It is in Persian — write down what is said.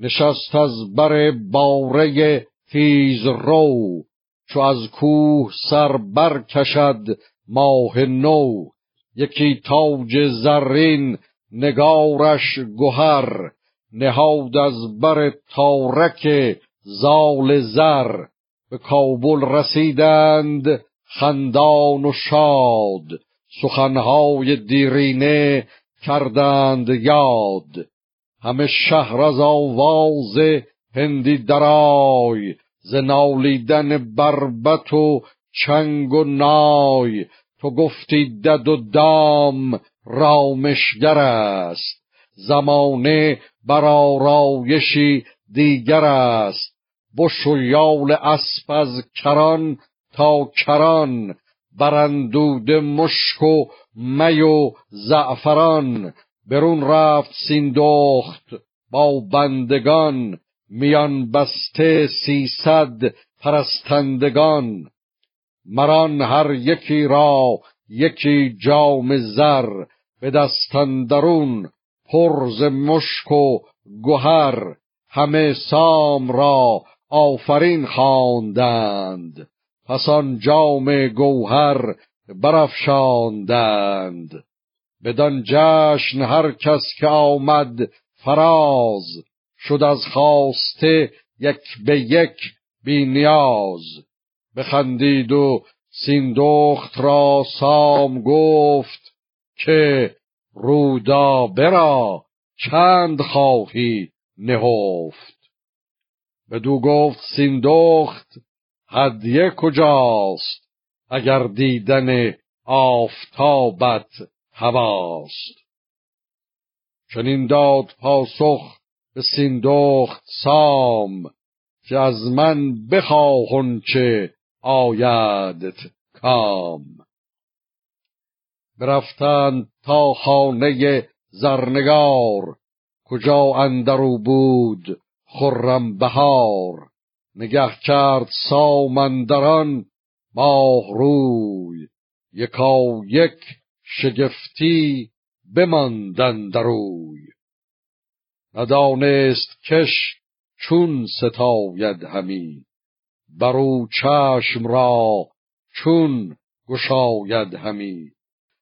نشست از بر باره تیز رو چو از کوه سر بر کشد ماه نو. یکی تاج زرین نگارش گهر نهاد از بر تارک زال زر. به کابل رسیدند خندان و شاد سخنهای دیرینه کردند یاد. همه شهر از آواز هندی درای ز نالیدن بربت و چنگ و نای. تو گفتی دد و دام رامشگر است. زمانه بر آرایشی دیگر است. بش و یال اسب از کران تا کران برندود مشک و می و زعفران. برون رفت سیندخت با بندگان میان بسته سیصد پرستندگان. مران هر یکی را یکی جام زر به دستندرون پرز مشک و گهر. همه سام را آفرین خواندند پس آن جام گوهر برافشاندند. بدان جشن هر کس که آمد فراز شد از خواسته یک به یک بی نیاز. بخندید و سیندخت را سام گفت که رودا برا چند خواهی نهفت. بدو گفت سیندخت هدیه کجاست؟ اگر دیدن آفتابت هواست. چنین داد پاسخ به سیندخت سام که از من بخواهن چه آیدت کام. برفتند تا خانه زرنگار کجا اندرو بود خرم بهار. نگه کرد سامندران ماه روی یکا یک شگفتی بماندن دروی ندانست کش چون ستاید همی. برو چشم را چون گشاید همی.